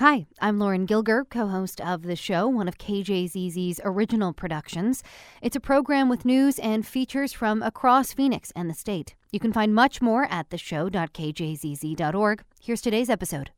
Hi, I'm Lauren Gilger, co host of the show, one of KJZZ's original productions. It's a program with news and features from across Phoenix and the state. You can find much more at theshow.kjzz.org. Here's today's episode.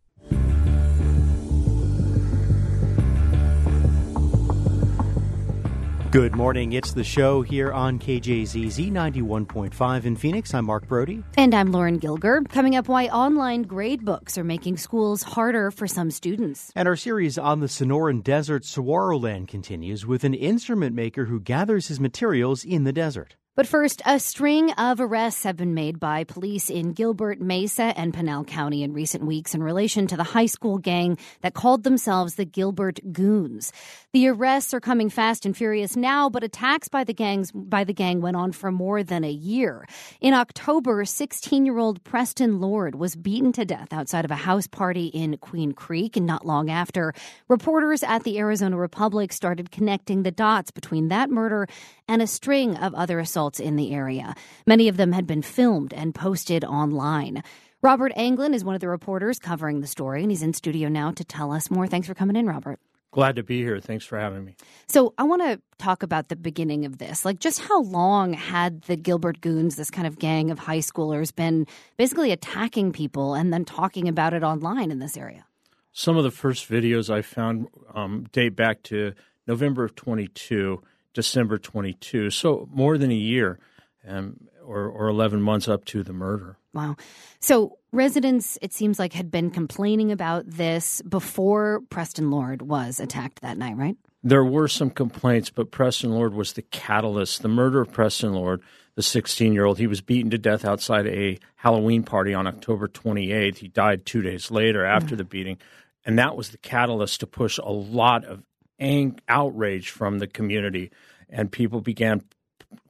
Good morning. It's the show here on KJZZ 91.5 in Phoenix. I'm Mark Brody. And I'm Lauren Gilger. Coming up, why online grade books are making schools harder for some students. And our series on the Sonoran Desert, Saguaroland, continues with an instrument maker who gathers his materials in the desert. But first, a string of arrests have been made by police in Gilbert, Mesa, and Pinal County in recent weeks in relation to the high school gang that called themselves the Gilbert Goons. The arrests are coming fast and furious now, but attacks by the gangs by the gang went on for more than a year. In October, 16-year-old Preston Lord was beaten to death outside of a house party in Queen Creek, and not long after, reporters at the Arizona Republic started connecting the dots between that murder and a string of other assaults in the area. Many of them had been filmed and posted online. Robert Anglin is one of the reporters covering the story, and he's in studio now to tell us more. Thanks for coming in, Robert. Glad to be here. Thanks for having me. So, I want to talk about the beginning of this. Like, just how long had the Gilbert Goons, this kind of gang of high schoolers, been basically attacking people and then talking about it online in this area? Some of the first videos I found um, date back to November of 22. December 22. So more than a year um, or, or 11 months up to the murder. Wow. So residents, it seems like, had been complaining about this before Preston Lord was attacked that night, right? There were some complaints, but Preston Lord was the catalyst. The murder of Preston Lord, the 16 year old, he was beaten to death outside a Halloween party on October 28th. He died two days later after mm. the beating. And that was the catalyst to push a lot of ang- outrage from the community, and people began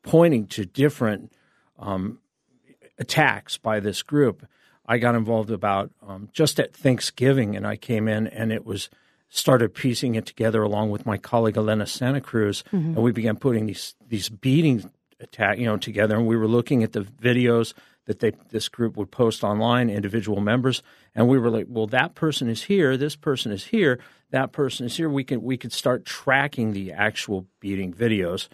pointing to different um, attacks by this group. I got involved about um, just at Thanksgiving, and I came in, and it was started piecing it together along with my colleague Elena Santa Cruz, mm-hmm. and we began putting these these beating attack you know together, and we were looking at the videos that they this group would post online, individual members, and we were like, well, that person is here, this person is here, that person is here. We can we could start tracking the actual beating videos,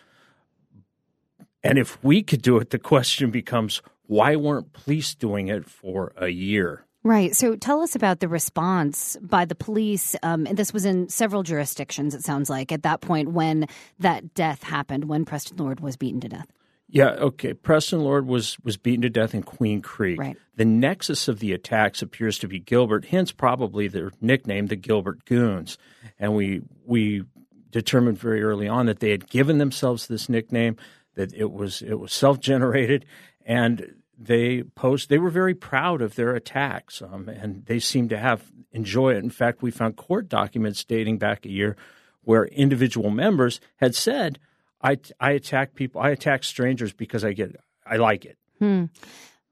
and if we could do it, the question becomes, why weren't police doing it for a year? Right. So tell us about the response by the police. Um, and this was in several jurisdictions, it sounds like, at that point when that death happened, when Preston Lord was beaten to death. Yeah, okay. Preston Lord was was beaten to death in Queen Creek. Right. The nexus of the attacks appears to be Gilbert, hence probably their nickname, the Gilbert Goons. And we we determined very early on that they had given themselves this nickname, that it was it was self generated, and they post they were very proud of their attacks, um, and they seemed to have enjoy it. In fact, we found court documents dating back a year where individual members had said I I attack people. I attack strangers because I get I like it. Hmm.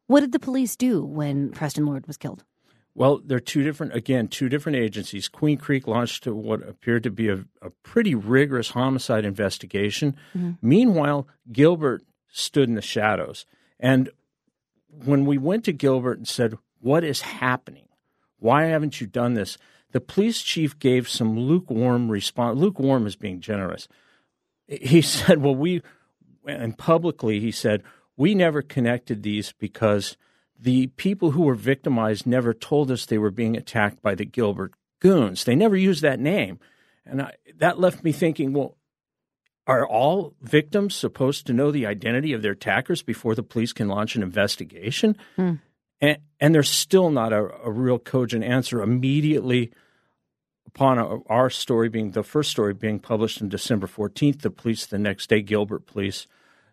What did the police do when Preston Lord was killed? Well, they're two different again, two different agencies. Queen Creek launched what appeared to be a, a pretty rigorous homicide investigation. Mm-hmm. Meanwhile, Gilbert stood in the shadows. And when we went to Gilbert and said, "What is happening? Why haven't you done this?" The police chief gave some lukewarm response. Lukewarm is being generous he said, well, we, and publicly he said, we never connected these because the people who were victimized never told us they were being attacked by the Gilbert goons. They never used that name. And I, that left me thinking, well, are all victims supposed to know the identity of their attackers before the police can launch an investigation? Hmm. And, and, there's still not a, a real cogent answer immediately upon our story being the first story being published on December 14th, the police the next day, Gilbert Police,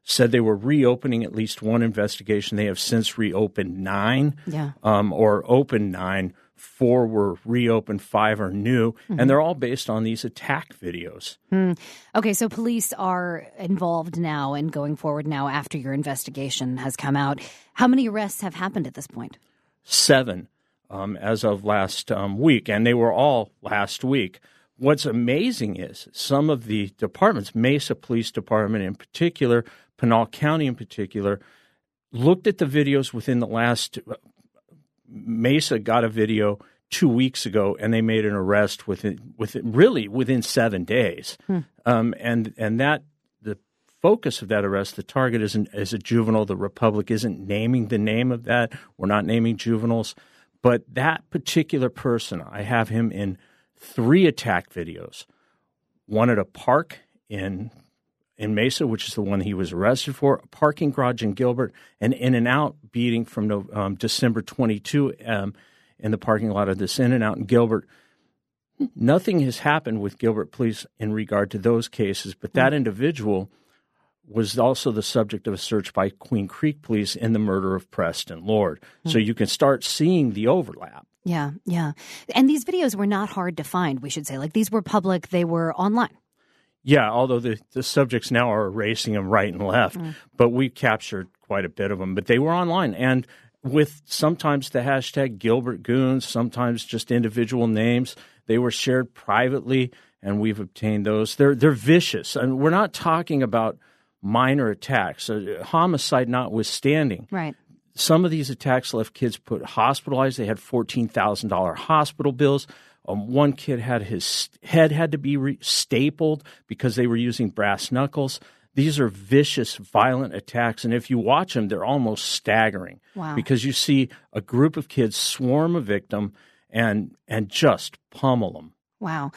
said they were reopening at least one investigation. They have since reopened nine, yeah. um, or opened nine. Four were reopened, five are new, mm-hmm. and they're all based on these attack videos. Mm. Okay, so police are involved now and going forward now after your investigation has come out. How many arrests have happened at this point? Seven um, as of last um, week, and they were all last week. What's amazing is some of the departments, Mesa Police Department in particular, Pinal County in particular, looked at the videos within the last. Mesa got a video two weeks ago, and they made an arrest within within really within seven days. Hmm. Um, and and that the focus of that arrest, the target isn't is a juvenile. The Republic isn't naming the name of that. We're not naming juveniles, but that particular person, I have him in three attack videos. One at a park in in Mesa, which is the one he was arrested for, a parking garage in Gilbert, and in and out beating from um, December 22 um, in the parking lot of this in and out in Gilbert. Nothing has happened with Gilbert police in regard to those cases, but that individual was also the subject of a search by Queen Creek police in the murder of Preston Lord. Mm-hmm. So you can start seeing the overlap. Yeah, yeah. And these videos were not hard to find, we should say. Like these were public, they were online. Yeah, although the, the subjects now are erasing them right and left, mm. but we captured quite a bit of them. But they were online, and with sometimes the hashtag Gilbert Goons, sometimes just individual names. They were shared privately, and we've obtained those. They're they're vicious, and we're not talking about minor attacks, uh, homicide notwithstanding. Right. Some of these attacks left kids put hospitalized. They had fourteen thousand dollar hospital bills. Um, one kid had his head had to be re- stapled because they were using brass knuckles. These are vicious, violent attacks, and if you watch them, they're almost staggering. Wow. Because you see a group of kids swarm a victim and and just pummel them. Wow.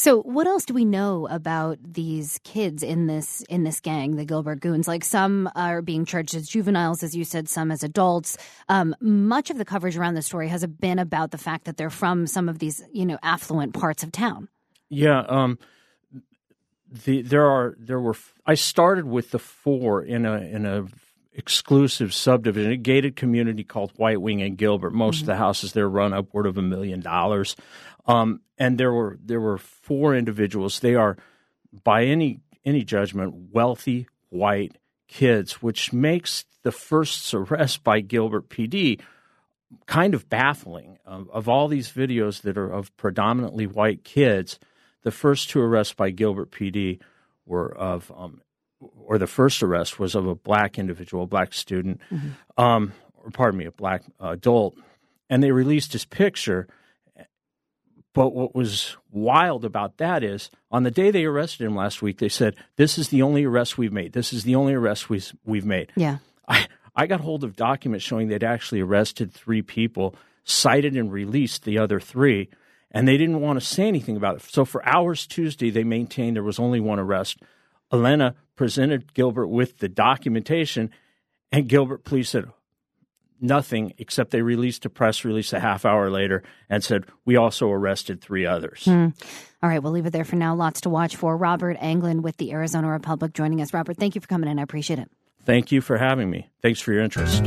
So, what else do we know about these kids in this in this gang, the Gilbert Goons? Like some are being charged as juveniles, as you said, some as adults. Um, much of the coverage around the story has been about the fact that they're from some of these, you know, affluent parts of town. Yeah, um, the there are there were. I started with the four in a in a exclusive subdivision, a gated community called White Wing and Gilbert. Most mm-hmm. of the houses there run upward of a million dollars. Um, and there were there were four individuals. They are, by any any judgment, wealthy white kids, which makes the first arrest by Gilbert PD kind of baffling. Of, of all these videos that are of predominantly white kids, the first two arrests by Gilbert PD were of, um, or the first arrest was of a black individual, a black student, mm-hmm. um, or pardon me, a black adult, and they released his picture but what was wild about that is on the day they arrested him last week, they said, This is the only arrest we've made. This is the only arrest we've, we've made. Yeah. I, I got hold of documents showing they'd actually arrested three people, cited and released the other three, and they didn't want to say anything about it. So for hours Tuesday, they maintained there was only one arrest. Elena presented Gilbert with the documentation, and Gilbert police said, nothing except they released a press release a half hour later and said, We also arrested three others. Mm. All right, we'll leave it there for now. Lots to watch for. Robert Anglin with the Arizona Republic joining us. Robert, thank you for coming in. I appreciate it. Thank you for having me. Thanks for your interest.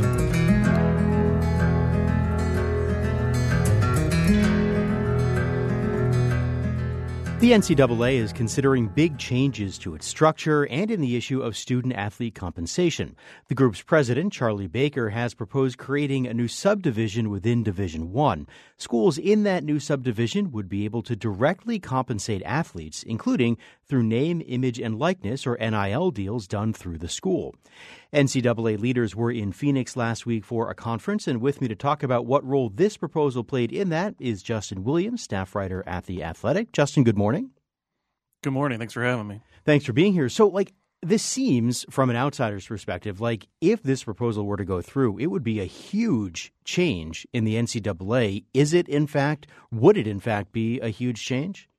The NCAA is considering big changes to its structure and in the issue of student athlete compensation. The group's president, Charlie Baker, has proposed creating a new subdivision within Division 1. Schools in that new subdivision would be able to directly compensate athletes, including through name, image, and likeness or NIL deals done through the school. NCAA leaders were in Phoenix last week for a conference, and with me to talk about what role this proposal played in that is Justin Williams, staff writer at The Athletic. Justin, good morning. Good morning. Thanks for having me. Thanks for being here. So, like, this seems, from an outsider's perspective, like if this proposal were to go through, it would be a huge change in the NCAA. Is it, in fact, would it, in fact, be a huge change?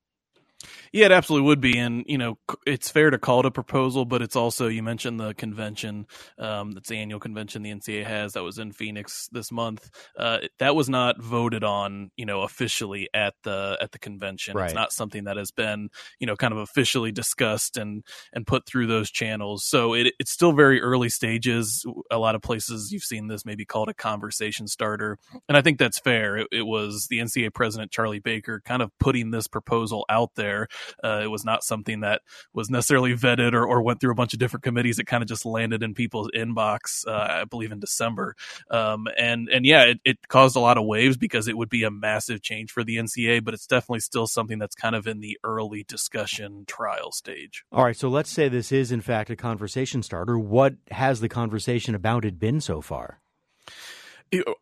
Yeah, it absolutely would be, and you know, it's fair to call it a proposal, but it's also you mentioned the convention, um, that's the annual convention the NCAA has that was in Phoenix this month. Uh, that was not voted on, you know, officially at the at the convention. Right. It's not something that has been, you know, kind of officially discussed and and put through those channels. So it, it's still very early stages. A lot of places you've seen this maybe called a conversation starter, and I think that's fair. It, it was the NCAA president Charlie Baker kind of putting this proposal out there. Uh, it was not something that was necessarily vetted or, or went through a bunch of different committees. It kind of just landed in people's inbox, uh, I believe, in December. Um, and and yeah, it, it caused a lot of waves because it would be a massive change for the NCAA, but it's definitely still something that's kind of in the early discussion trial stage. All right, so let's say this is in fact a conversation starter. What has the conversation about it been so far?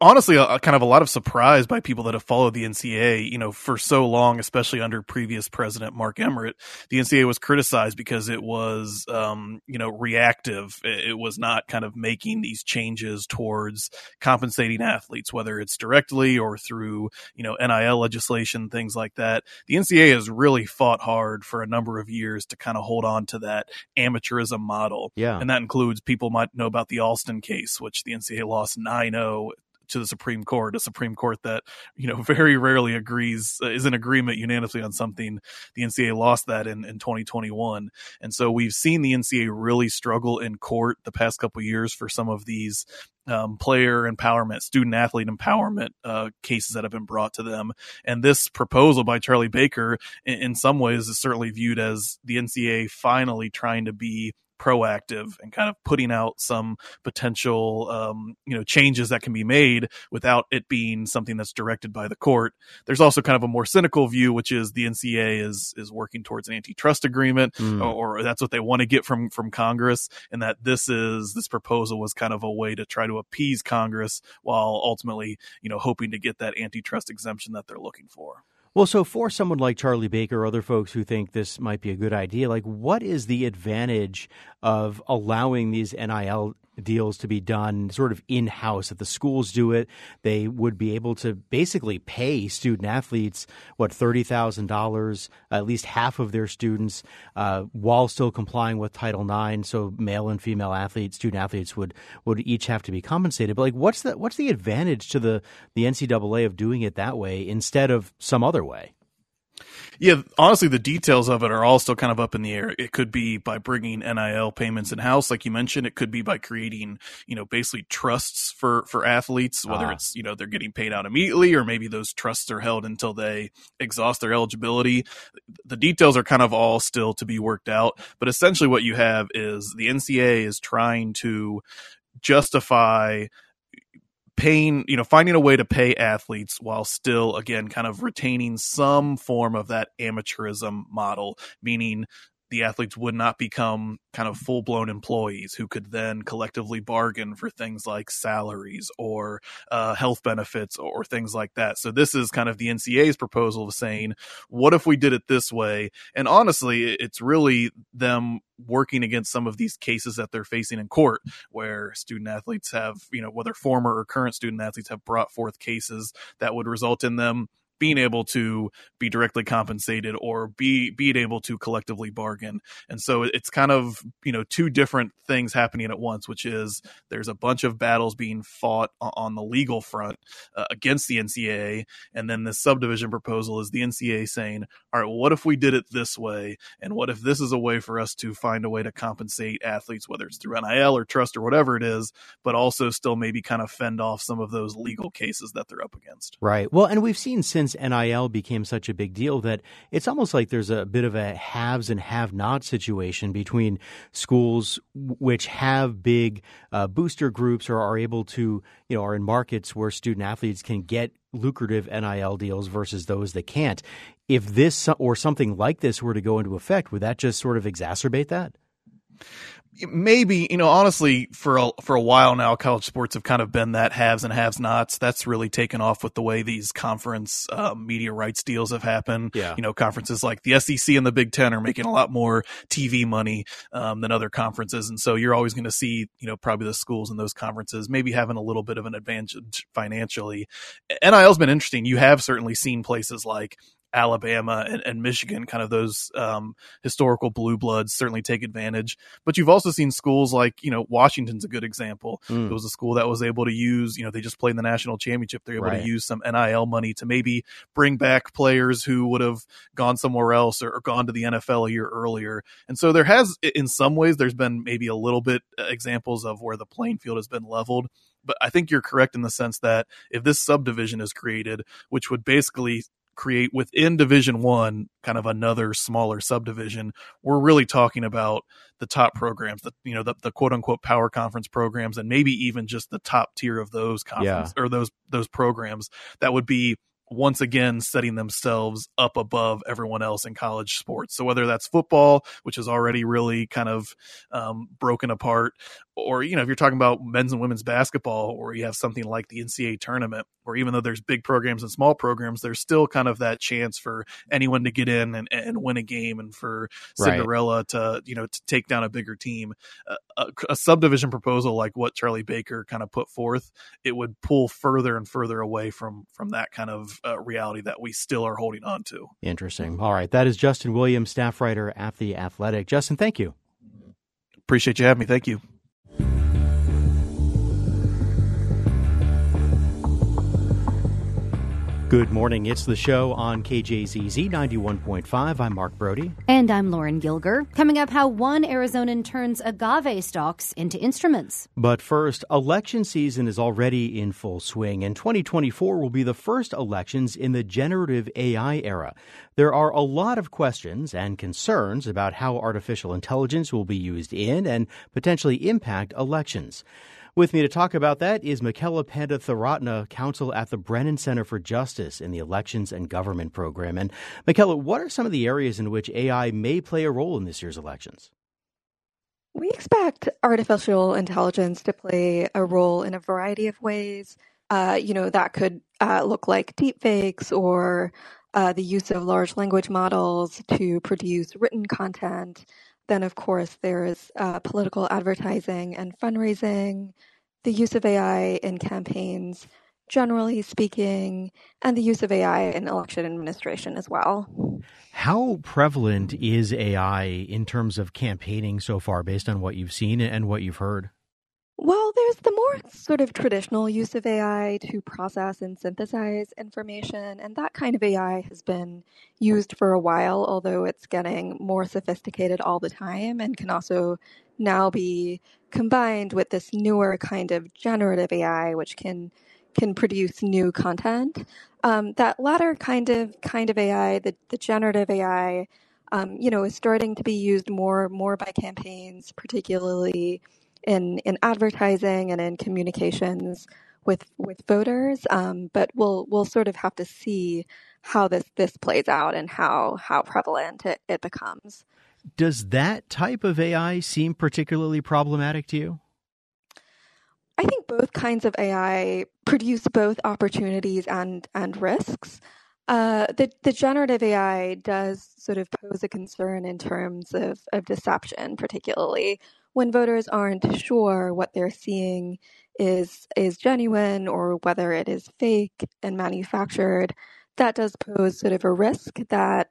Honestly, a, kind of a lot of surprise by people that have followed the NCAA, you know, for so long, especially under previous president Mark Emmert. The NCAA was criticized because it was, um, you know, reactive. It was not kind of making these changes towards compensating athletes, whether it's directly or through, you know, NIL legislation, things like that. The NCAA has really fought hard for a number of years to kind of hold on to that amateurism model. Yeah. And that includes people might know about the Alston case, which the NCAA lost 9 0 to the Supreme Court, a Supreme Court that you know very rarely agrees uh, is in agreement unanimously on something. The NCAA lost that in in 2021, and so we've seen the NCAA really struggle in court the past couple years for some of these um, player empowerment, student athlete empowerment uh, cases that have been brought to them. And this proposal by Charlie Baker, in, in some ways, is certainly viewed as the NCAA finally trying to be proactive and kind of putting out some potential um, you know changes that can be made without it being something that's directed by the court. There's also kind of a more cynical view, which is the NCAA is is working towards an antitrust agreement, mm. or, or that's what they want to get from from Congress, and that this is this proposal was kind of a way to try to appease Congress while ultimately you know hoping to get that antitrust exemption that they're looking for. Well, so for someone like Charlie Baker or other folks who think this might be a good idea, like what is the advantage of allowing these NIL deals to be done sort of in house. If the schools do it, they would be able to basically pay student athletes what thirty thousand dollars, at least half of their students, uh, while still complying with Title IX. So male and female athletes, student athletes would would each have to be compensated. But like, what's the what's the advantage to the the NCAA of doing it that way instead of some other way? Yeah, honestly, the details of it are all still kind of up in the air. It could be by bringing NIL payments in house, like you mentioned. It could be by creating, you know, basically trusts for for athletes, whether ah. it's you know they're getting paid out immediately or maybe those trusts are held until they exhaust their eligibility. The details are kind of all still to be worked out, but essentially, what you have is the NCAA is trying to justify paying, you know, finding a way to pay athletes while still, again, kind of retaining some form of that amateurism model, meaning the athletes would not become kind of full blown employees who could then collectively bargain for things like salaries or uh, health benefits or things like that. So this is kind of the NCAA's proposal of saying, what if we did it this way? And honestly, it's really them working against some of these cases that they're facing in court where student athletes have, you know, whether former or current student athletes have brought forth cases that would result in them being able to be directly compensated or be being able to collectively bargain. And so it's kind of, you know, two different things happening at once, which is there's a bunch of battles being fought on the legal front uh, against the NCAA. And then this subdivision proposal is the NCAA saying, all right, well, what if we did it this way? And what if this is a way for us to find a way to compensate athletes, whether it's through NIL or trust or whatever it is, but also still maybe kind of fend off some of those legal cases that they're up against? Right. Well, and we've seen since since NIL became such a big deal that it's almost like there's a bit of a haves and have not situation between schools which have big uh, booster groups or are able to, you know, are in markets where student athletes can get lucrative NIL deals versus those that can't. If this or something like this were to go into effect, would that just sort of exacerbate that? Maybe you know honestly for a, for a while now college sports have kind of been that haves and haves nots. That's really taken off with the way these conference uh, media rights deals have happened. Yeah. you know conferences like the SEC and the Big 10 are making a lot more TV money um, than other conferences. And so you're always going to see you know probably the schools in those conferences maybe having a little bit of an advantage financially. NIL's been interesting. You have certainly seen places like Alabama and, and, Michigan, kind of those um, historical blue bloods, certainly take advantage. But you've also seen schools like, you know, Washington's a good example. Mm. It was a school that was able to use, you know, they just played in the national championship. They're able right. to use some NIL money to maybe bring back players who would have gone somewhere else or, or gone to the NFL a year earlier. And so there has, in some ways, there's been maybe a little bit uh, examples of where the playing field has been leveled but I think you're correct in the sense that if this subdivision is created, which would basically create within division one kind of another smaller subdivision we're really talking about the top programs the you know the, the quote unquote power conference programs and maybe even just the top tier of those conference yeah. or those those programs that would be once again setting themselves up above everyone else in college sports. So whether that's football, which is already really kind of um, broken apart, or you know if you're talking about men's and women's basketball or you have something like the ncaa tournament where even though there's big programs and small programs there's still kind of that chance for anyone to get in and, and win a game and for cinderella right. to you know to take down a bigger team. A, a, subdivision proposal like what charlie baker kind of put forth it would pull further and further away from from that kind of uh, reality that we still are holding on to. Interesting. All right. That is justin williams staff writer at the athletic. Justin thank you. Appreciate you having me. Thank you Good morning. It's the show on KJZZ 91.5. I'm Mark Brody. And I'm Lauren Gilger. Coming up, how one Arizonan turns agave stalks into instruments. But first, election season is already in full swing, and 2024 will be the first elections in the generative AI era. There are a lot of questions and concerns about how artificial intelligence will be used in and potentially impact elections. With me to talk about that is Mekela Panditharatne, counsel at the Brennan Center for Justice in the Elections and Government Program. And Mekela, what are some of the areas in which AI may play a role in this year's elections? We expect artificial intelligence to play a role in a variety of ways. Uh, you know, that could uh, look like deepfakes or uh, the use of large language models to produce written content. Then, of course, there's uh, political advertising and fundraising, the use of AI in campaigns, generally speaking, and the use of AI in election administration as well. How prevalent is AI in terms of campaigning so far, based on what you've seen and what you've heard? Well, there's the more sort of traditional use of AI to process and synthesize information, and that kind of AI has been used for a while, although it's getting more sophisticated all the time and can also now be combined with this newer kind of generative AI, which can can produce new content. Um, that latter kind of kind of AI, the, the generative AI, um, you know, is starting to be used more more by campaigns, particularly in in advertising and in communications with with voters. Um, but we'll we'll sort of have to see how this this plays out and how how prevalent it, it becomes. Does that type of AI seem particularly problematic to you? I think both kinds of AI produce both opportunities and and risks. Uh, the the generative AI does sort of pose a concern in terms of of deception, particularly when voters aren't sure what they're seeing is is genuine or whether it is fake and manufactured, that does pose sort of a risk that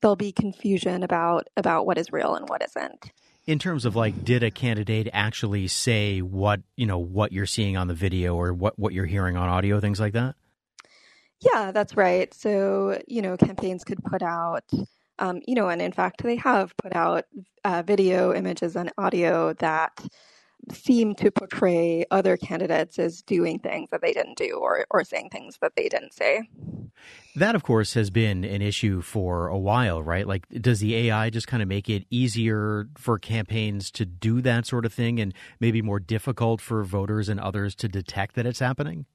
there'll be confusion about about what is real and what isn't. In terms of like, did a candidate actually say what you know what you're seeing on the video or what what you're hearing on audio, things like that? Yeah, that's right. So you know, campaigns could put out um, you know, and in fact, they have put out uh, video, images, and audio that seem to portray other candidates as doing things that they didn't do or, or saying things that they didn't say. That, of course, has been an issue for a while, right? Like, does the AI just kind of make it easier for campaigns to do that sort of thing and maybe more difficult for voters and others to detect that it's happening?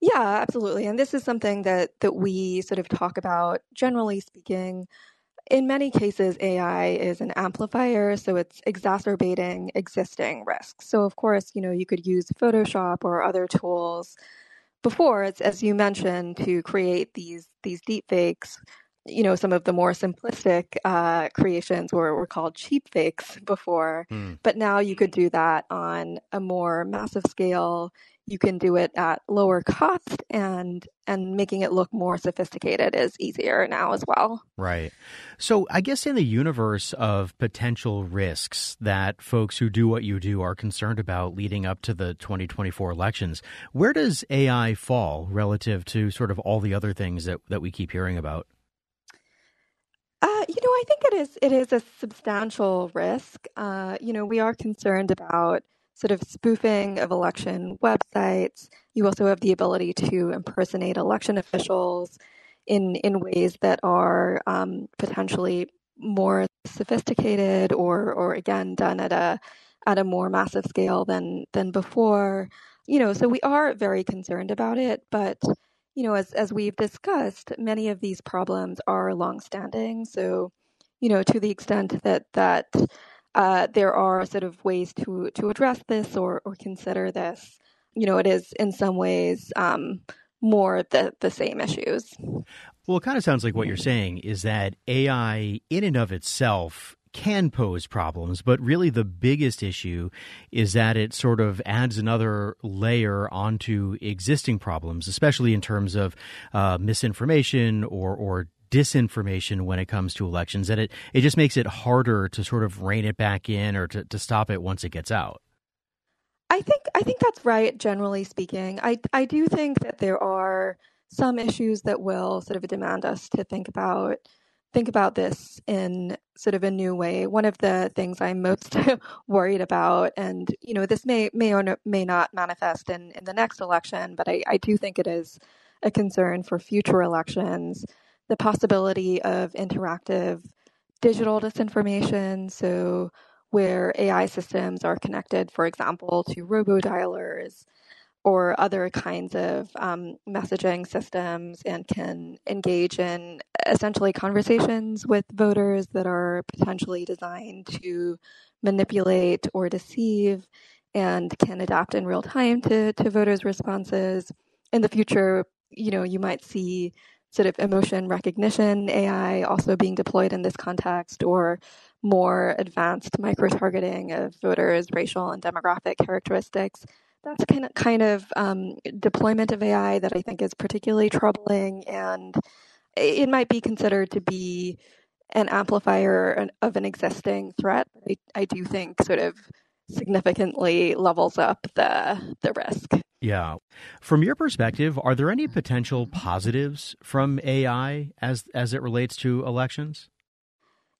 Yeah, absolutely. And this is something that, that we sort of talk about, generally speaking, in many cases, AI is an amplifier, so it's exacerbating existing risks. So, of course, you know, you could use Photoshop or other tools before, it's, as you mentioned, to create these these deep fakes. You know, some of the more simplistic uh, creations were, were called cheap fakes before, mm. but now you could do that on a more massive scale you can do it at lower cost and and making it look more sophisticated is easier now as well. Right. So I guess in the universe of potential risks that folks who do what you do are concerned about leading up to the 2024 elections, where does AI fall relative to sort of all the other things that, that we keep hearing about? Uh, you know, I think it is it is a substantial risk. Uh, you know, we are concerned about sort of spoofing of election websites. You also have the ability to impersonate election officials in in ways that are um, potentially more sophisticated or or again done at a at a more massive scale than than before. You know, so we are very concerned about it, but you know, as as we've discussed, many of these problems are longstanding. So, you know, to the extent that that uh, there are sort of ways to to address this or or consider this. You know, it is in some ways um, more the the same issues. Well, it kind of sounds like what you're saying is that AI, in and of itself, can pose problems, but really the biggest issue is that it sort of adds another layer onto existing problems, especially in terms of uh, misinformation or or disinformation when it comes to elections. That it it just makes it harder to sort of rein it back in or to, to stop it once it gets out. I think I think that's right. Generally speaking, I I do think that there are some issues that will sort of demand us to think about think about this in sort of a new way. One of the things I'm most worried about, and you know, this may may or may not manifest in in the next election, but I, I do think it is a concern for future elections. The possibility of interactive digital disinformation, so where AI systems are connected, for example, to robo dialers or other kinds of um, messaging systems and can engage in essentially conversations with voters that are potentially designed to manipulate or deceive and can adapt in real time to, to voters' responses. In the future, you know, you might see sort of emotion recognition AI also being deployed in this context or more advanced micro targeting of voters' racial and demographic characteristics that's kind of kind of um, deployment of AI that I think is particularly troubling, and it might be considered to be an amplifier of an existing threat. I, I do think sort of significantly levels up the the risk. Yeah. From your perspective, are there any potential positives from AI as as it relates to elections?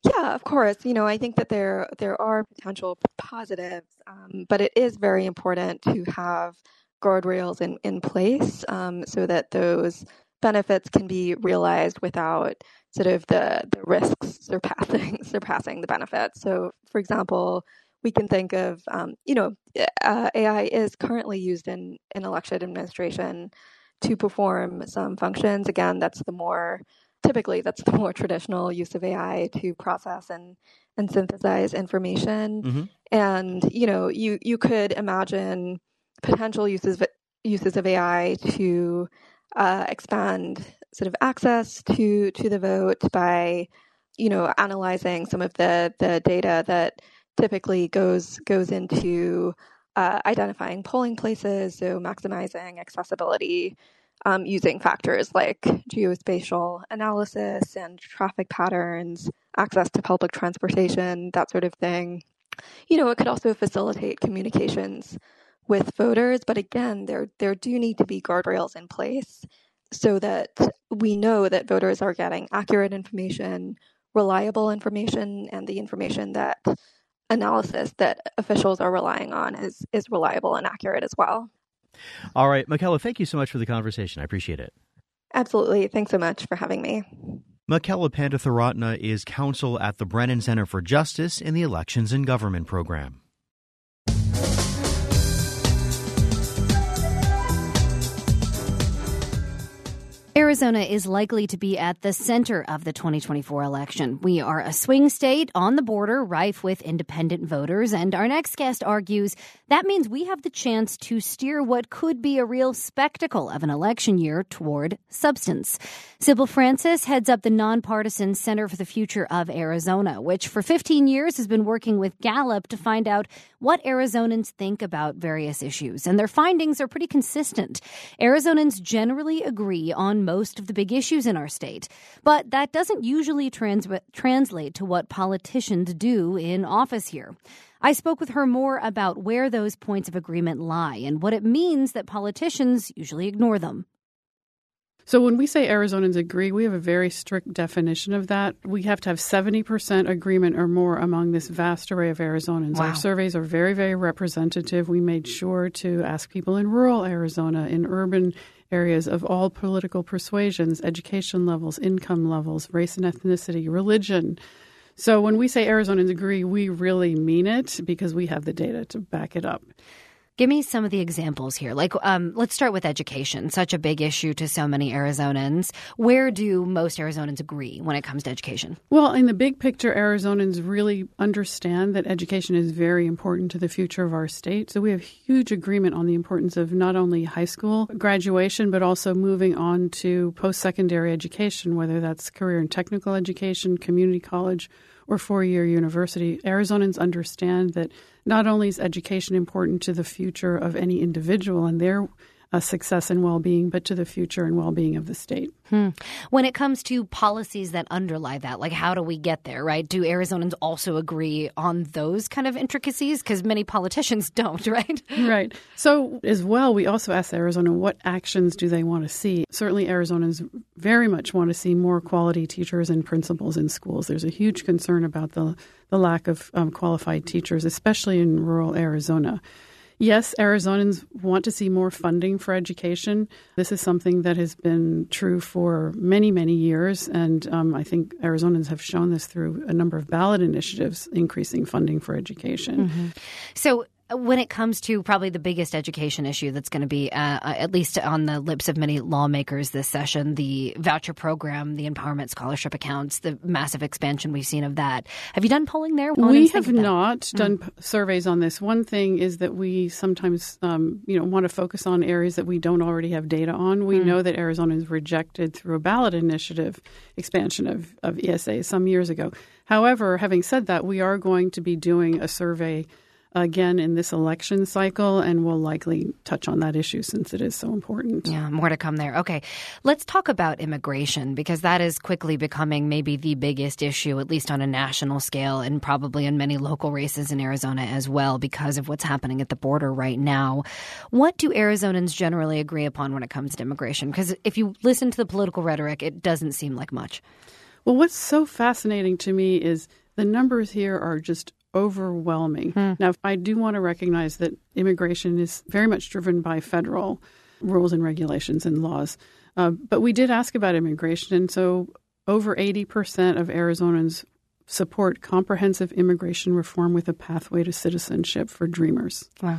Yeah, of course. You know, I think that there there are potential positives, um, but it is very important to have guardrails in in place um, so that those benefits can be realized without sort of the the risks surpassing surpassing the benefits. So, for example, we can think of um, you know uh, AI is currently used in in election administration to perform some functions. Again, that's the more typically that's the more traditional use of AI to process and and synthesize information. Mm-hmm. And you know, you you could imagine potential uses uses of AI to uh, expand sort of access to to the vote by you know analyzing some of the the data that typically goes goes into uh, identifying polling places, so maximizing accessibility um, using factors like geospatial analysis and traffic patterns, access to public transportation, that sort of thing. You know, it could also facilitate communications with voters, but again, there there do need to be guardrails in place so that we know that voters are getting accurate information, reliable information, and the information that analysis that officials are relying on is is reliable and accurate as well. All right, Mekela, thank you so much for the conversation. I appreciate it. Absolutely. Thanks so much for having me. Mekela Panditharatne is counsel at the Brennan Center for Justice in the Elections and Government program. Arizona is likely to be at the center of the 2024 election. We are a swing state on the border, rife with independent voters, and our next guest argues that means we have the chance to steer what could be a real spectacle of an election year toward substance. Sybil Francis heads up the nonpartisan Center for the Future of Arizona, which for 15 years has been working with Gallup to find out what Arizonans think about various issues. And their findings are pretty consistent. Arizonans generally agree on most of the big issues in our state. But that doesn't usually trans- translate to what politicians do in office here. I spoke with her more about where those points of agreement lie and what it means that politicians usually ignore them. So when we say Arizonans agree, we have a very strict definition of that. We have to have 70% agreement or more among this vast array of Arizonans. Wow. Our surveys are very, very representative. We made sure to ask people in rural Arizona, in urban areas of all political persuasions, education levels, income levels, race and ethnicity, religion. So when we say Arizonans agree, we really mean it because we have the data to back it up. Give me some of the examples here. Like, um, let's start with education, such a big issue to so many Arizonans. Where do most Arizonans agree when it comes to education? Well, in the big picture, Arizonans really understand that education is very important to the future of our state. So we have huge agreement on the importance of not only high school graduation, but also moving on to post secondary education, whether that's career and technical education, community college, or four year university. Arizonans understand that not only is education important to the future of any individual and their success and well being, but to the future and well being of the state. Hmm. When it comes to policies that underlie that, like how do we get there, right? Do Arizonans also agree on those kind of intricacies? Because many politicians don't, right? Right. So, as well, we also asked Arizona what actions do they want to see. Certainly, Arizonans very much want to see more quality teachers and principals in schools. There's a huge concern about the, the lack of um, qualified teachers, especially in rural Arizona. Yes, Arizonans want to see more funding for education. This is something that has been true for many, many years. And um, I think Arizonans have shown this through a number of ballot initiatives increasing funding for education. Mm-hmm. So, when it comes to probably the biggest education issue that's going to be, uh, uh, at least on the lips of many lawmakers this session, the voucher program, the empowerment scholarship accounts, the massive expansion we've seen of that. Have you done polling there? We have not mm. done p- surveys on this. One thing is that we sometimes, um, you know, want to focus on areas that we don't already have data on. We mm. know that Arizona has rejected through a ballot initiative expansion of, of ESA some years ago. However, having said that, we are going to be doing a survey again in this election cycle, and we'll likely touch on that issue since it is so important. Yeah, more to come there. Okay, let's talk about immigration because that is quickly becoming maybe the biggest issue, at least on a national scale, and probably in many local races in Arizona as well, because of what's happening at the border right now. What do Arizonans generally agree upon when it comes to immigration? Because if you listen to the political rhetoric, it doesn't seem like much. Well, what's so fascinating to me is the numbers here are just overwhelming. Hmm. Now, I do want to recognize that immigration is very much driven by federal rules and regulations and laws. Uh, but we did ask about immigration, and so over 80% of Arizonans support comprehensive immigration reform with a pathway to citizenship for dreamers. Wow.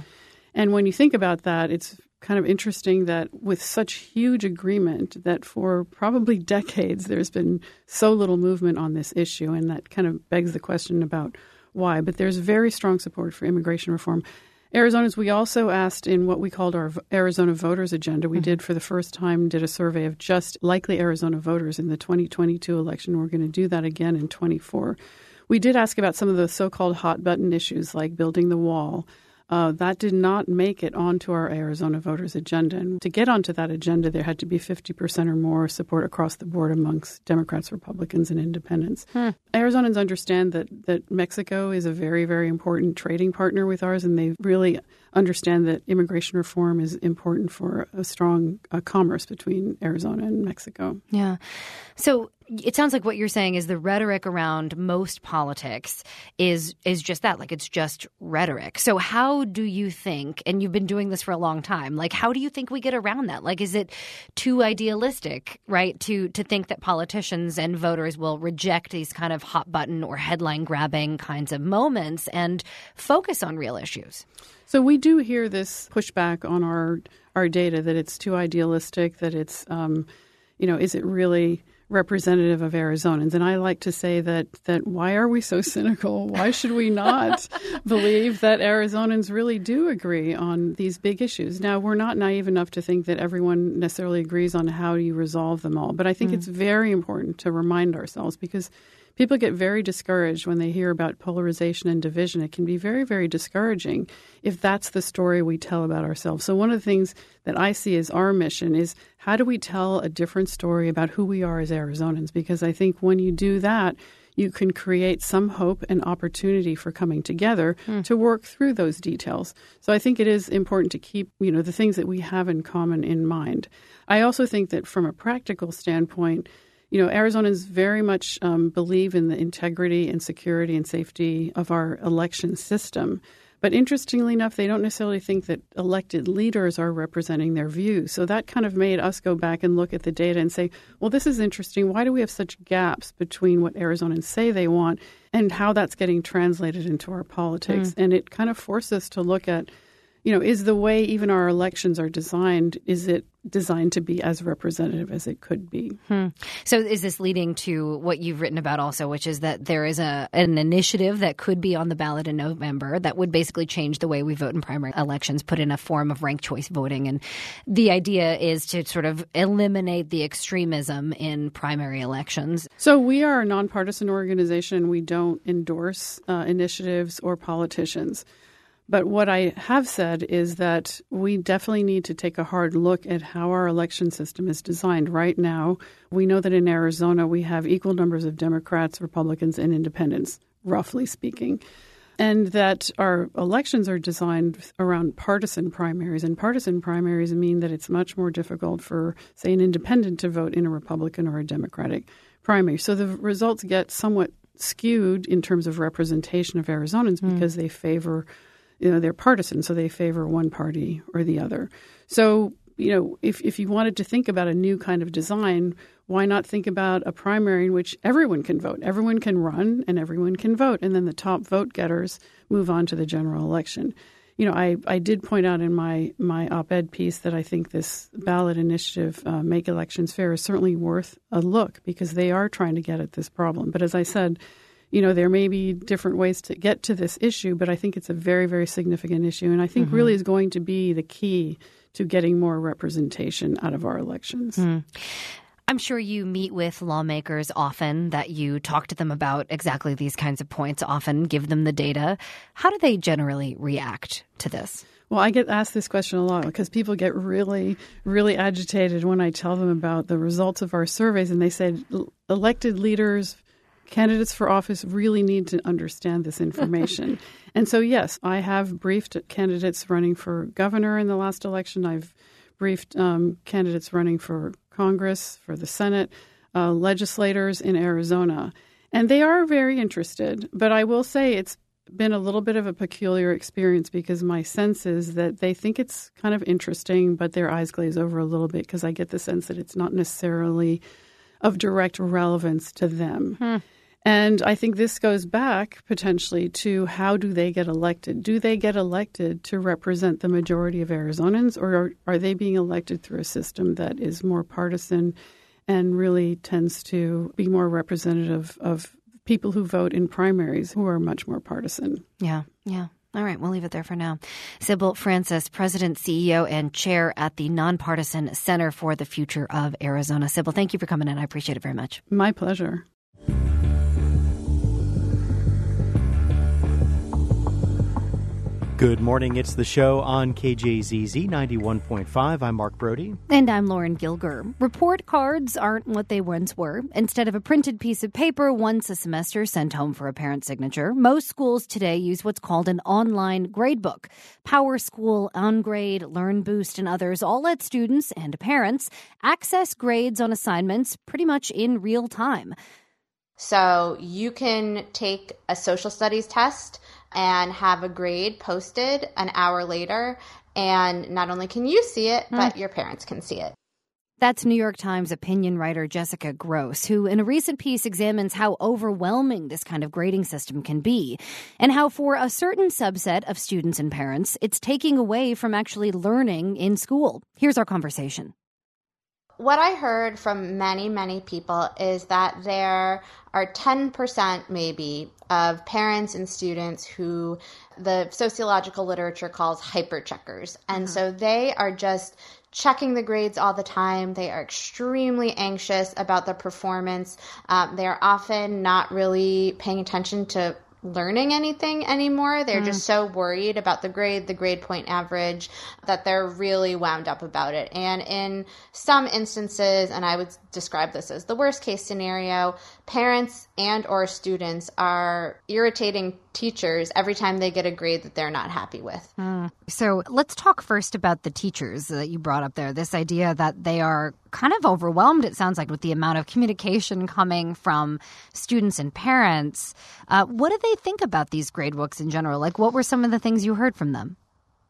And when you think about that, it's kind of interesting that with such huge agreement that for probably decades there's been so little movement on this issue and that kind of begs the question about why, but there's very strong support for immigration reform. Arizona's, we also asked in what we called our Arizona voters agenda. We mm-hmm. did for the first time did a survey of just likely Arizona voters in the 2022 election. We're going to do that again in 24. We did ask about some of the so-called hot button issues like building the wall, uh, that did not make it onto our Arizona voters' agenda. And to get onto that agenda, there had to be 50% or more support across the board amongst Democrats, Republicans, and independents. Hmm. Arizonans understand that, that Mexico is a very, very important trading partner with ours, and they really understand that immigration reform is important for a strong uh, commerce between Arizona and Mexico. Yeah. So it sounds like what you're saying is the rhetoric around most politics is is just that like it's just rhetoric. So how do you think and you've been doing this for a long time like how do you think we get around that? Like is it too idealistic right to to think that politicians and voters will reject these kind of hot button or headline grabbing kinds of moments and focus on real issues? So we do hear this pushback on our our data that it's too idealistic that it's um, you know is it really representative of Arizonans. And I like to say that that why are we so cynical? Why should we not believe that Arizonans really do agree on these big issues? Now, we're not naive enough to think that everyone necessarily agrees on how you resolve them all, but I think mm. it's very important to remind ourselves because people get very discouraged when they hear about polarization and division. It can be very, very discouraging if that's the story we tell about ourselves. So, one of the things that I see as our mission is how do we tell a different story about who we are as Arizonans? Because I think when you do that, you can create some hope and opportunity for coming together mm. to work through those details. So I think it is important to keep, you know, the things that we have in common in mind. I also think that from a practical standpoint, you know, Arizonans very much um, believe in the integrity and security and safety of our election system. But interestingly enough, they don't necessarily think that elected leaders are representing their views. So that kind of made us go back and look at the data and say, well, this is interesting. Why do we have such gaps between what Arizonans say they want and how that's getting translated into our politics? Mm. And it kind of forced us to look at you know, is the way even our elections are designed, is it designed to be as representative as it could be? Hmm. So is this leading to what you've written about also, which is that there is a an initiative that could be on the ballot in November that would basically change the way we vote in primary elections, put in a form of ranked choice voting. And the idea is to sort of eliminate the extremism in primary elections. So we are a nonpartisan organization. We don't endorse uh, initiatives or politicians. But what I have said is that we definitely need to take a hard look at how our election system is designed. Right now, we know that in Arizona we have equal numbers of Democrats, Republicans, and independents, roughly speaking. And that our elections are designed around partisan primaries. And partisan primaries mean that it's much more difficult for, say, an independent to vote in a Republican or a Democratic primary. So the results get somewhat skewed in terms of representation of Arizonans mm. because they favor you know they're partisan, so they favor one party or the other. So you know, if if you wanted to think about a new kind of design, why not think about a primary in which everyone can vote, everyone can run, and everyone can vote, and then the top vote getters move on to the general election. You know, I, I did point out in my, my op ed piece that I think this ballot initiative, uh, Make Elections Fair, is certainly worth a look because they are trying to get at this problem. But as I said, you know, there may be different ways to get to this issue, but I think it's a very, very significant issue. And I think mm-hmm. really is going to be the key to getting more representation out of our elections. Mm. I'm sure you meet with lawmakers often, that you talk to them about exactly these kinds of points, often give them the data. How do they generally react to this? Well, I get asked this question a lot because people get really, really agitated when I tell them about the results of our surveys. And they say elected leaders, candidates for office really need to understand this information. and so, yes, I have briefed candidates running for governor in the last election. I've briefed um, candidates running for Congress, for the Senate, uh, legislators in Arizona. And they are very interested. But I will say it's been a little bit of a peculiar experience because my sense is that they think it's kind of interesting, but their eyes glaze over a little bit because I get the sense that it's not necessarily of direct relevance to them. Hmm. And I think this goes back potentially to how do they get elected? Do they get elected to represent the majority of Arizonans, or are, are they being elected through a system that is more partisan and really tends to be more representative of people who vote in primaries who are much more partisan? Yeah, yeah. All right, we'll leave it there for now. Sybil Francis, President, CEO, and Chair at the Nonpartisan Center for the Future of Arizona. Sybil, thank you for coming in. I appreciate it very much. My pleasure. Good morning. It's the show on KJZZ 91.5. I'm Mark Brodie. And I'm Lauren Gilger. Report cards aren't what they once were. Instead of a printed piece of paper once a semester sent home for a parent's signature, most schools today use what's called an online gradebook. PowerSchool, OnGrade, LearnBoost, and others all let students and parents access grades on assignments pretty much in real time. So you can take a social studies test and have a grade posted an hour later. And not only can you see it, mm. but your parents can see it. That's New York Times opinion writer Jessica Grose, who in a recent piece examines how overwhelming this kind of grading system can be, and how for a certain subset of students and parents, it's taking away from actually learning in school. Here's our conversation. What I heard from many, many people is that there are 10% maybe of parents and students who the sociological literature calls hyper checkers. And mm-hmm. so they are just checking the grades all the time. They are extremely anxious about the performance. Um, they are often not really paying attention to learning anything anymore. They're mm. just so worried about the grade, the grade point average, that they're really wound up about it. And in some instances, and I would describe this as the worst case scenario, parents and or students are irritating teachers every time they get a grade that they're not happy with. Mm. So let's talk first about the teachers that you brought up there. This idea that they are kind of overwhelmed, it sounds like, with the amount of communication coming from students and parents. Uh, what do they think about these grade books in general? Like, what were some of the things you heard from them?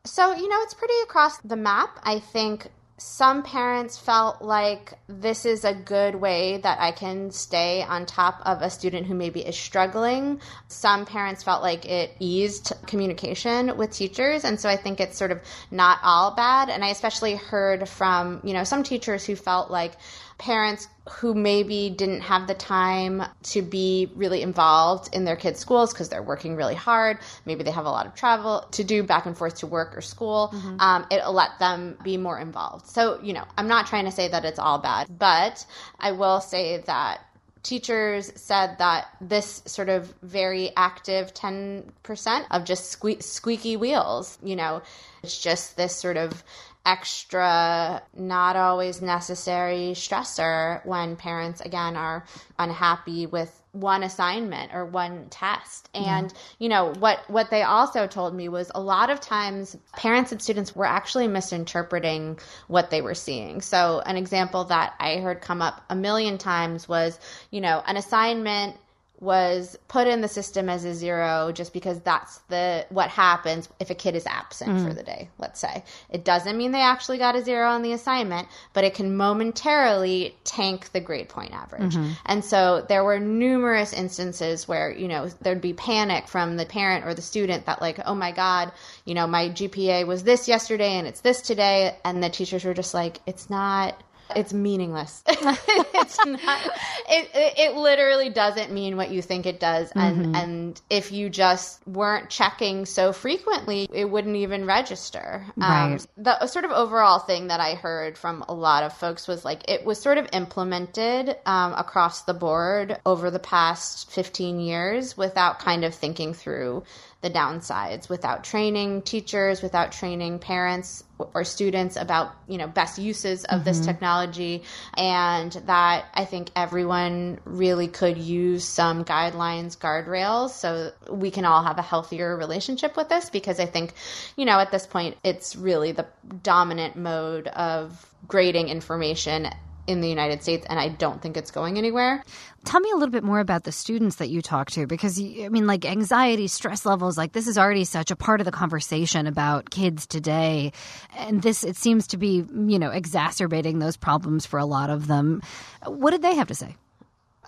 So, you know, it's pretty across the map. I think some parents felt like this is a good way that I can stay on top of a student who maybe is struggling. Some parents felt like it eased communication with teachers. And so I think it's sort of not all bad. And I especially heard from, you know, some teachers who felt like parents who maybe didn't have the time to be really involved in their kids' schools because they're working really hard. Maybe they have a lot of travel to do back and forth to work or school. Mm-hmm. Um, it'll let them be more involved. So, you know, I'm not trying to say that it's all bad, but I will say that teachers said that this sort of very active 10% of just sque- squeaky wheels, you know, it's just this sort of extra, not always necessary stressor when parents, again, are unhappy with one assignment or one test. And, yeah. you know, what, what they also told me was a lot of times parents and students were actually misinterpreting what they were seeing. So, an example that I heard come up a million times was, you know, an assignment was put in the system as a zero just because that's the what happens if a kid is absent mm. for the day let's say it doesn't mean they actually got a zero on the assignment but it can momentarily tank the grade point average mm-hmm. and so there were numerous instances where you know there'd be panic from the parent or the student that like oh my god you know my gpa was this yesterday and it's this today and the teachers were just like it's not it's meaningless. it's not. It, it, it literally doesn't mean what you think it does, and mm-hmm. and if you just weren't checking so frequently, it wouldn't even register. Um, right. Um, the sort of overall thing that I heard from a lot of folks was like it was sort of implemented um, across the board over the past fifteen years without kind of thinking through the downsides without training teachers, without training parents or students about, you know, best uses of mm-hmm. this technology and that I think everyone really could use some guidelines, guardrails so we can all have a healthier relationship with this because I think, you know, at this point it's really the dominant mode of grading information in the United States, and I don't think it's going anywhere. Tell me a little bit more about the students that you talk to because, I mean, like anxiety, stress levels, like this is already such a part of the conversation about kids today. And this, it seems to be, you know, exacerbating those problems for a lot of them. What did they have to say?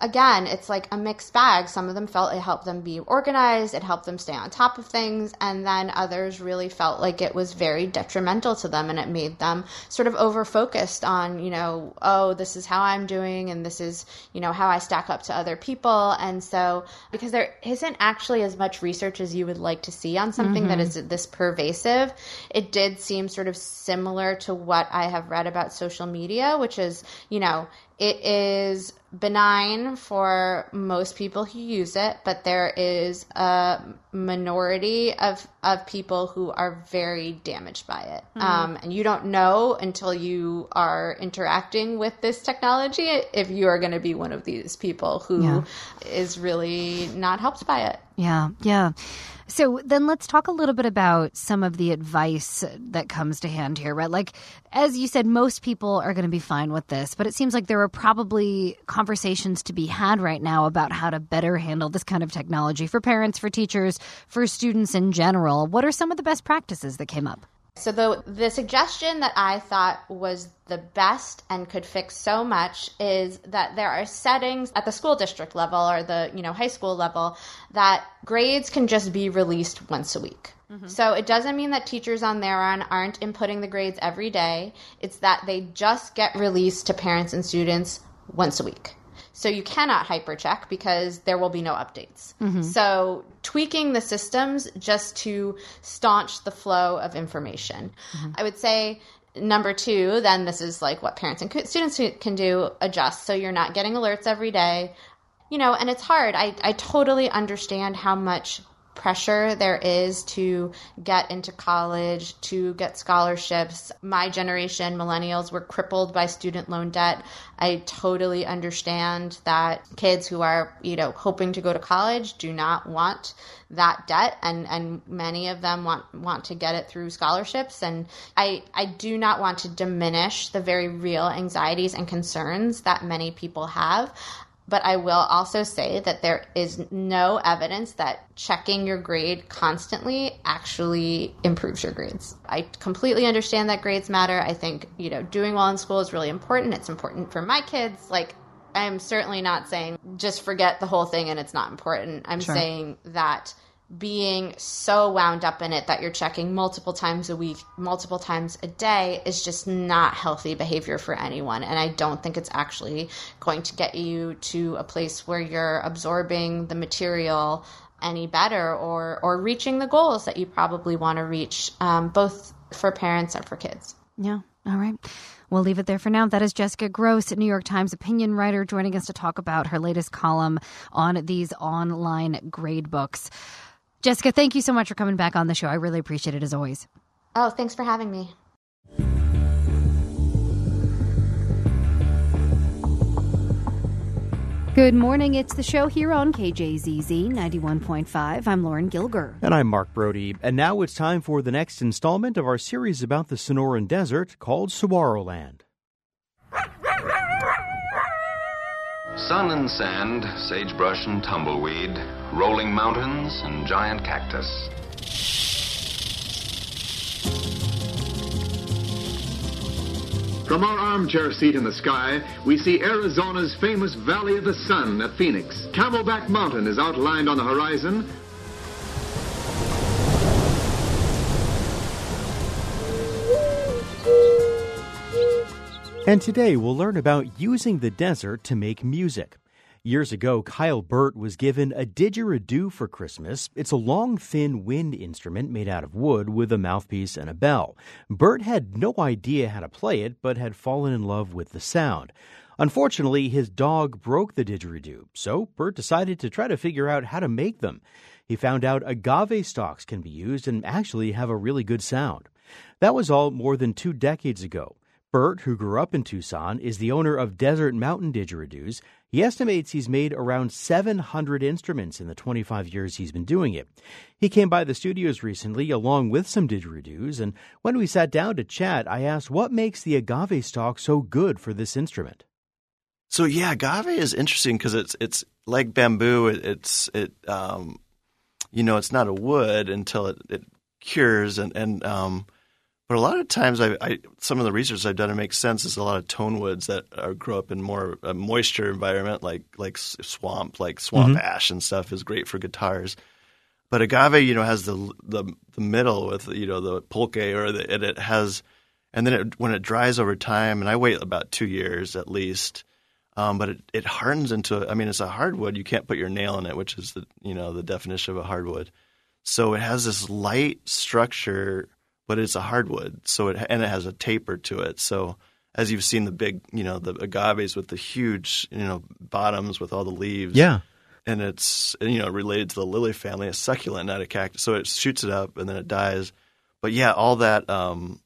Again, it's like a mixed bag. Some of them felt it helped them be organized, it helped them stay on top of things, and then others really felt like it was very detrimental to them and it made them sort of over focused on, you know, oh, this is how I'm doing and this is, you know, how I stack up to other people. And so, because there isn't actually as much research as you would like to see on something mm-hmm. that is this pervasive, it did seem sort of similar to what I have read about social media, which is, you know, it is benign for most people who use it, but there is a minority of, of people who are very damaged by it. Mm-hmm. Um, and you don't know until you are interacting with this technology if you are going to be one of these people who yeah. is really not helped by it. Yeah, yeah. So then let's talk a little bit about some of the advice that comes to hand here, right? Like, as you said, most people are going to be fine with this, but it seems like there are probably conversations to be had right now about how to better handle this kind of technology for parents, for teachers, for students in general. What are some of the best practices that came up? So the the suggestion that I thought was the best and could fix so much is that there are settings at the school district level or the, you know, high school level that grades can just be released once a week. Mm-hmm. So it doesn't mean that teachers on their own aren't inputting the grades every day. It's that they just get released to parents and students once a week. So you cannot hypercheck because there will be no updates. Mm-hmm. So tweaking the systems just to staunch the flow of information. Mm-hmm. I would say number two, then this is like what parents and students can do adjust so you're not getting alerts every day. You know, and it's hard. I, I totally understand how much pressure there is to get into college, to get scholarships. My generation, millennials, were crippled by student loan debt. I totally understand that kids who are, you know, hoping to go to college do not want that debt and, and many of them want, want to get it through scholarships. And I, I do not want to diminish the very real anxieties and concerns that many people have. But I will also say that there is no evidence that checking your grade constantly actually improves your grades. I completely understand that grades matter. I think, you know, doing well in school is really important. It's important for my kids. Like, I'm certainly not saying just forget the whole thing and it's not important. I'm sure. saying that being so wound up in it that you're checking multiple times a week, multiple times a day is just not healthy behavior for anyone. And I don't think it's actually going to get you to a place where you're absorbing the material any better or, or reaching the goals that you probably want to reach, um, both for parents and for kids. Yeah. All right. We'll leave it there for now. That is Jessica Grose, New York Times opinion writer, joining us to talk about her latest column on these online grade books. Jessica, thank you so much for coming back on the show. I really appreciate it as always. Oh, thanks for having me. Good morning. It's the show here on KJZZ 91.5. I'm Lauren Gilger. And I'm Mark Brodie. And now it's time for the next installment of our series about the Sonoran Desert called Saguaroland. Sun and sand, sagebrush and tumbleweed, rolling mountains and giant cactus. From our armchair seat in the sky, we see Arizona's famous Valley of the Sun at Phoenix. Camelback Mountain is outlined on the horizon, And today we'll learn about using the desert to make music. Years ago, Kyle Burt was given a didgeridoo for Christmas. It's a long, thin wind instrument made out of wood with a mouthpiece and a bell. Burt had no idea how to play it, but had fallen in love with the sound. Unfortunately, his dog broke the didgeridoo, so Burt decided to try to figure out how to make them. He found out agave stalks can be used and actually have a really good sound. That was all more than two decades ago. Burt, who grew up in Tucson, is the owner of Desert Mountain Didgeridoos. He estimates he's made around 700 instruments in the 25 years he's been doing it. He came by the studios recently along with some didgeridoos, and when we sat down to chat, I asked what makes the agave stalk so good for this instrument. So yeah, agave is interesting because it's it's like bamboo. It, it's it um, you know it's not a wood until it, it cures and and um, but a lot of times, I, I, some of the research I've done, it makes sense. Is a lot of tone woods that are, grow up in more a moisture environment, like like swamp, like swamp mm-hmm. ash and stuff, is great for guitars. But agave, you know, has the the, the middle with you know the pulque, or the, it, it has, and then it, when it dries over time, and I wait about two years at least, um, but it, it hardens into. I mean, it's a hardwood. You can't put your nail in it, which is the you know the definition of a hardwood. So it has this light structure but it's a hardwood, so it and it has a taper to it. So as you've seen the big, you know, the agaves with the huge, you know, bottoms with all the leaves. Yeah. And it's you know related to the lily family, a succulent, not a cactus. So it shoots it up and then it dies. But yeah, all that, um,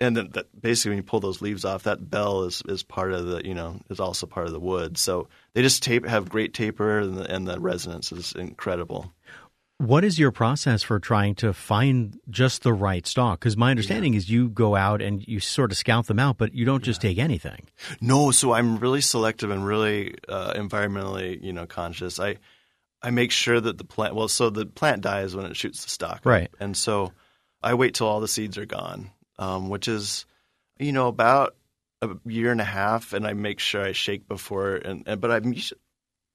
and then that basically when you pull those leaves off, that bell is is part of the you know is also part of the wood. So they just tape have great taper and the, and the resonance is incredible. What is your process for trying to find just the right stalk? Because my understanding yeah. is you go out and you sort of scout them out, but you don't just take anything. No, so I'm really selective and really uh, environmentally, you know, conscious. I I make sure that the plant. Well, so the plant dies when it shoots the stalk, right? And so I wait till all the seeds are gone, um, which is, you know, about a year and a half, and I make sure I shake before. And, and but I'm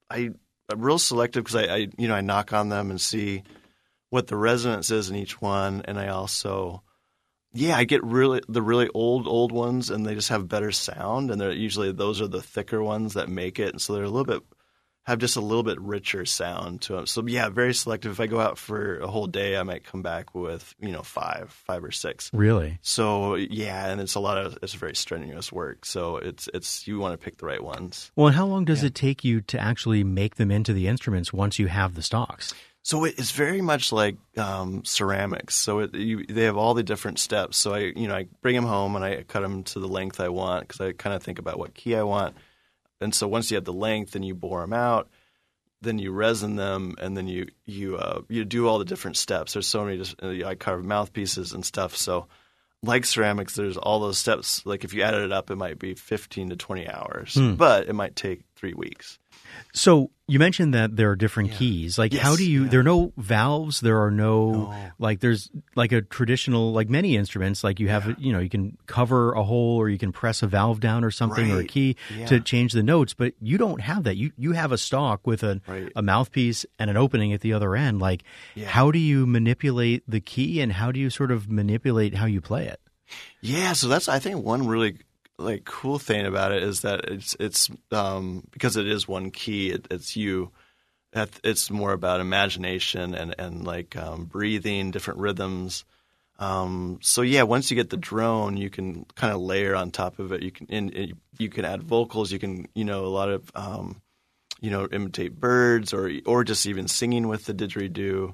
I I'm real selective because I, I, you know, I knock on them and see what the resonance is in each one, and I also, yeah, I get really the really old old ones, and they just have better sound, and they're usually those are the thicker ones that make it, and so they're a little bit have just a little bit richer sound to them. So yeah, very selective. If I go out for a whole day, I might come back with you know five, five or six. Really? So yeah, and it's a lot of it's very strenuous work. So it's it's you want to pick the right ones. Well, how long does yeah. it take you to actually make them into the instruments once you have the stalks? So it's very much like um, ceramics. So it, you, they have all the different steps. So I, you know, I bring them home and I cut them to the length I want because I kind of think about what key I want and so once you have the length, and you bore them out, then you resin them, and then you you uh, you do all the different steps. There's so many. Just, uh, I carve mouthpieces and stuff. So like ceramics, there's all those steps. Like if you added it up, it might be 15 to 20 hours, hmm. but it might take three weeks. So you mentioned that there are different Yeah. keys. Like, Yes, how do you? yeah. There are no valves. There are no, No. like. There's like a traditional, like many instruments. Like you have, you know, you can cover a hole or you can press a valve down or something or a key Yeah. to change the notes. But you don't have that. You you have a stalk with a Right. a mouthpiece and an opening at the other end. Like, Yeah. how do you manipulate the key and how do you sort of manipulate how you play it? Yeah, so that's I think one really like cool thing about it is that it's it's um, because it is one key. It, it's you. It's more about imagination and and like um, breathing, different rhythms. Um, so yeah, once you get the drone, you can kind of layer on top of it. You can in, you can add vocals. You can you know a lot of um, you know imitate birds or or just even singing with the didgeridoo.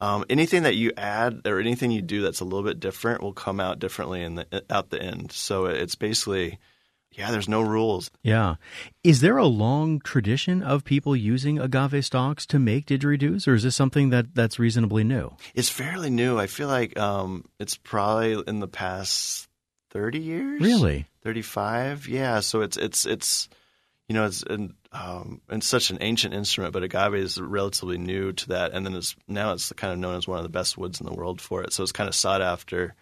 Um, anything that you add or anything you do that's a little bit different will come out differently in the out the end. So it's basically, yeah, there's no rules. Yeah. Is there a long tradition of people using agave stalks to make didgeridoos, or is this something that, that's reasonably new? It's fairly new. I feel like um, it's probably in the past thirty years. Really? thirty five? Yeah. So it's it's it's you know it's an, um, it's such an ancient instrument, but agave is relatively new to that, and then it's now it's kind of known as one of the best woods in the world for it. So it's kind of sought after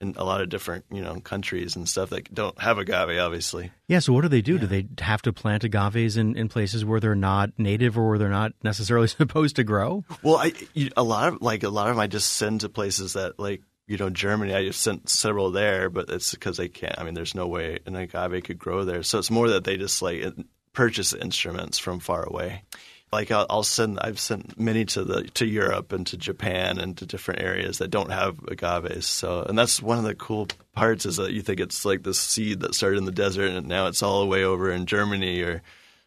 in a lot of different you know countries and stuff that don't have agave, obviously. Yeah. So what do they do? Do they have to plant agaves in, in places where they're not native or where they're not necessarily supposed to grow? Well, I you, a lot of like a lot of them I just send to places that like you know Germany. I just sent several there, but it's because they can't. I mean, there's no way an agave could grow there. So it's more that they just like purchase instruments from far away. Like I'll, I'll send. I've sent many to the to Europe and to Japan and to different areas that don't have agaves. So and that's one of the cool parts is that you think it's like this seed that started in the desert and now it's all the way over in Germany or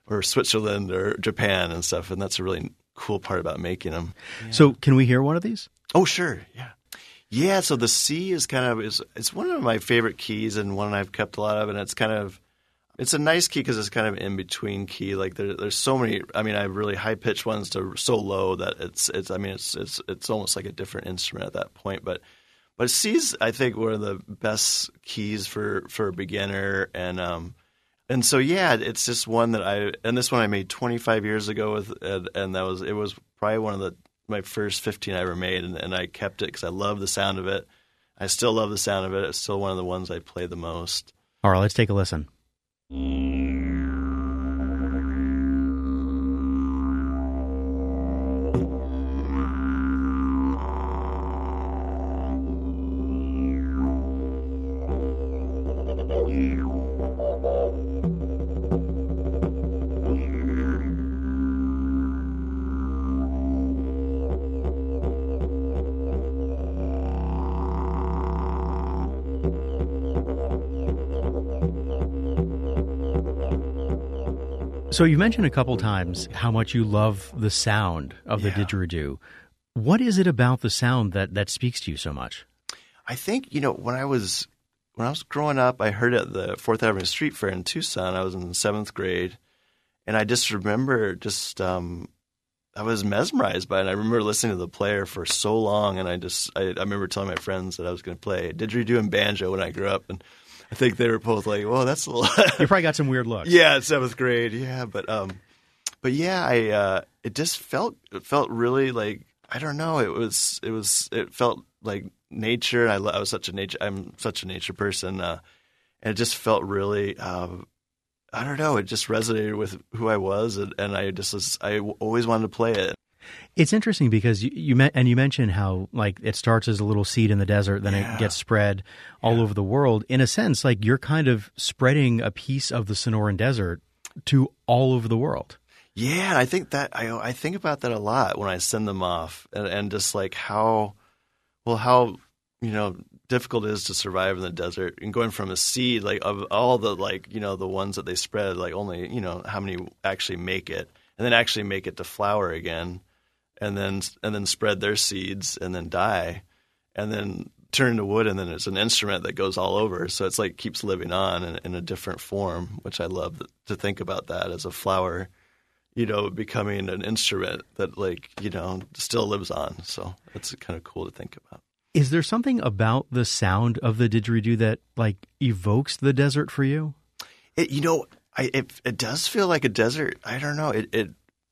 or Switzerland or Japan and stuff. And that's a really cool part about making them. So can we hear one of these? Oh, sure, yeah, yeah. So the C is kind of is it's one of my favorite keys and one I've kept a lot of, and it's kind of it's a nice key because it's kind of in between key. Like there, there's so many. I mean, I have really high pitched ones to so low that it's it's. I mean, it's it's it's almost like a different instrument at that point. But but C's I think one of the best keys for for a beginner and um and so yeah, it's just one that I and this one I made 25 years ago with and, and that was it was probably one of the my first 15 I ever made and, and I kept it because I love the sound of it. I still love the sound of it. It's still one of the ones I play the most. All right, let's take a listen. Mm. So you mentioned a couple times how much you love the sound of the Yeah. didgeridoo. What is it about the sound that, that speaks to you so much? I think you know when I was when I was growing up, I heard it at the Fourth Avenue Street Fair in Tucson. I was in seventh grade, and I just remember just um, I was mesmerized by it. And I remember listening to the player for so long, and I just I, I remember telling my friends that I was going to play didgeridoo and banjo when I grew up, and I think they were both like, "Well, that's a lot." You probably got some weird looks. Yeah, seventh grade. Yeah, but um, but yeah, I uh, it just felt it felt really like I don't know. It was it was it felt like nature. I, I was such a nature. I'm such a nature person, uh, and it just felt really. Uh, I don't know. It just resonated with who I was, and, and I just was. I always wanted to play it. It's interesting because you, you met, and you mentioned how like it starts as a little seed in the desert, then Yeah. it gets spread all over the world. In a sense, like you're kind of spreading a piece of the Sonoran Desert to all over the world. Yeah, I think that I I think about that a lot when I send them off, and, and just like how, well, how you know difficult it is to survive in the desert, and going from a seed like of all the like you know the ones that they spread, like only you know how many actually make it, and then actually make it to flower again, and then and then spread their seeds and then die, and then turn to wood, and then it's an instrument that goes all over, so it's like keeps living on in, in a different form, which I love to think about that as a flower you know, becoming an instrument that like, you know, still lives on. So it's kind of cool to think about. Is there something about the sound of the didgeridoo that like evokes the desert for you? It, you know, I, it, it does feel like a desert. I don't know. It, it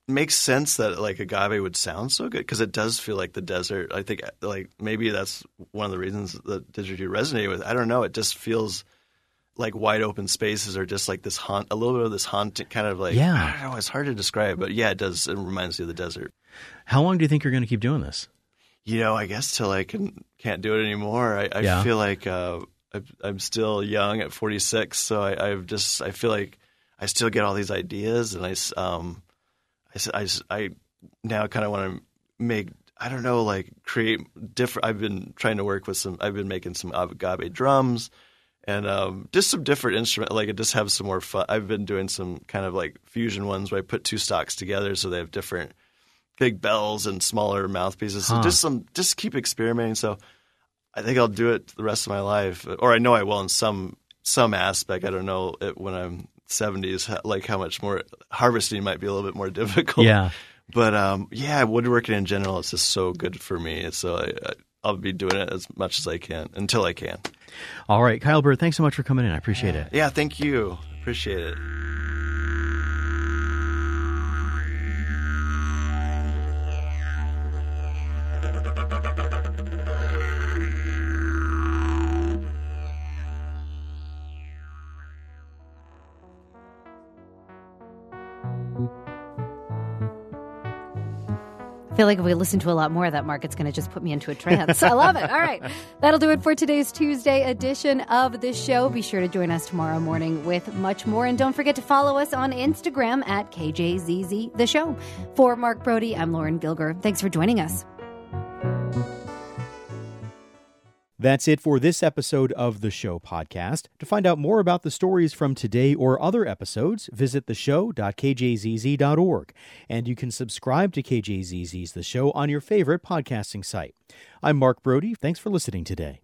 makes sense that like agave would sound so good because it does feel like the desert. I think like maybe that's one of the reasons that didgeridoo resonated with. I don't know. It just feels like wide open spaces or just like this haunt, a little bit of this haunting kind of like. Yeah. I don't know. It's hard to describe, but yeah, it does. It reminds me of the desert. How long do you think you're going to keep doing this? You know, I guess till I can can't do it anymore. I, I Yeah. feel like uh, I'm still young at 46, so I, I've just I feel like I still get all these ideas, and I um I I, I now kind of want to make I don't know like create different. I've been trying to work with some. I've been making some agave drums. And um, just some different instrument, like I just have some more fun. I've been doing some kind of like fusion ones where I put two stalks together so they have different big bells and smaller mouthpieces. So just some, just keep experimenting. So I think I'll do it the rest of my life, or I know I will in some some aspect. I don't know it when I'm 70s, like how much more harvesting might be a little bit more difficult. Yeah. But um, yeah, woodworking in general is just so good for me. So I, I'll be doing it as much as I can until I can. All right, Kyle Burt, thanks so much for coming in. I appreciate it. Yeah, thank you. Appreciate it. Feel like if we listen to a lot more of that, Mark, it's going to just put me into a trance. I love it. All right. That'll do it for today's Tuesday edition of the show. Be sure to join us tomorrow morning with much more. And don't forget to follow us on Instagram at KJZZ The Show. For Mark Brodie, I'm Lauren Gilger. Thanks for joining us. That's it for this episode of the Show podcast. To find out more about the stories from today or other episodes, visit theshow.kjzz.org. And you can subscribe to KJZZ's The Show on your favorite podcasting site. I'm Mark Brodie. Thanks for listening today.